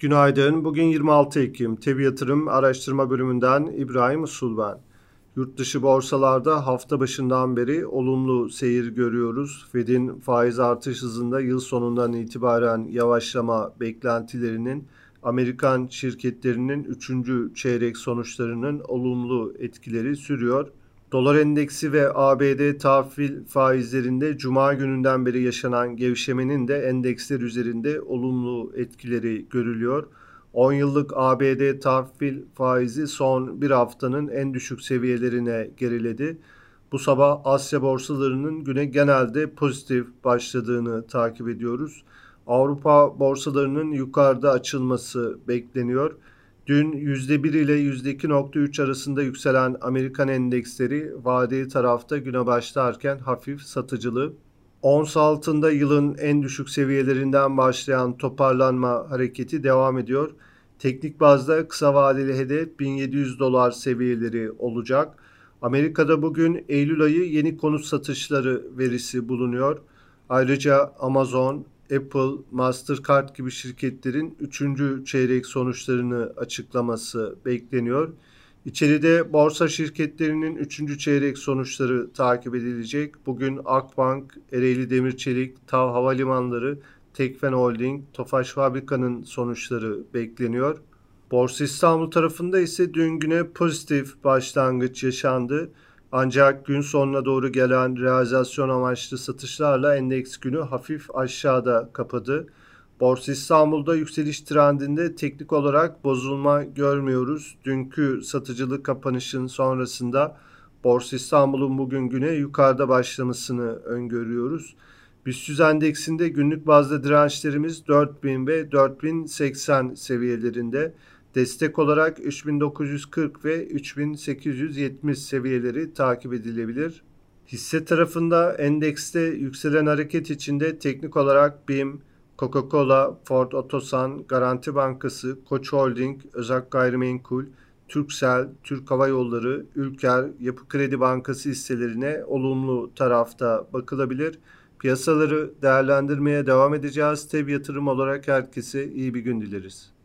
Günaydın. Bugün 26 Ekim. Tebi Yatırım Araştırma Bölümünden İbrahim Usul ben. Yurt borsalarda hafta başından beri olumlu seyir görüyoruz. Fed'in faiz artış hızında yıl sonundan itibaren yavaşlama beklentilerinin Amerikan şirketlerinin 3. çeyrek sonuçlarının olumlu etkileri sürüyor. Dolar endeksi ve ABD tahvil faizlerinde cuma gününden beri yaşanan gevşemenin de endeksler üzerinde olumlu etkileri görülüyor. 10 yıllık ABD tahvil faizi son bir haftanın en düşük seviyelerine geriledi. Bu sabah Asya borsalarının güne genelde pozitif başladığını takip ediyoruz. Avrupa borsalarının yukarıda açılması bekleniyor. Dün %1 ile %2.3 arasında yükselen Amerikan endeksleri vadeli tarafta güne başlarken hafif satıcılı. Ons altında yılın en düşük seviyelerinden başlayan toparlanma hareketi devam ediyor. Teknik bazda kısa vadeli hedef 1700 dolar seviyeleri olacak. Amerika'da bugün Eylül ayı yeni konut satışları verisi bulunuyor. Ayrıca Amazon, Apple, Mastercard gibi şirketlerin 3. çeyrek sonuçlarını açıklaması bekleniyor. İçeride borsa şirketlerinin 3. çeyrek sonuçları takip edilecek. Bugün Akbank, Ereğli Demirçelik, TAV Havalimanları, Tekfen Holding, Tofaş Fabrika'nın sonuçları bekleniyor. Borsa İstanbul tarafında ise dün güne pozitif başlangıç yaşandı. Ancak gün sonuna doğru gelen realizasyon amaçlı satışlarla endeks günü hafif aşağıda kapadı. Borsa İstanbul'da yükseliş trendinde teknik olarak bozulma görmüyoruz. Dünkü satıcılık kapanışın sonrasında Borsa İstanbul'un bugün güne yukarıda başlamasını öngörüyoruz. BIST endeksinde günlük bazda dirençlerimiz 4000 ve 4080 seviyelerinde. Destek olarak 3940 ve 3870 seviyeleri takip edilebilir. Hisse tarafında endekste yükselen hareket içinde teknik olarak BİM, Coca-Cola, Ford Otosan, Garanti Bankası, Koç Holding, Özak Gayrimenkul, Türksel, Türk Hava Yolları, Ülker, Yapı Kredi Bankası hisselerine olumlu tarafta bakılabilir. Piyasaları değerlendirmeye devam edeceğiz. Tev yatırım olarak herkese iyi bir gün dileriz.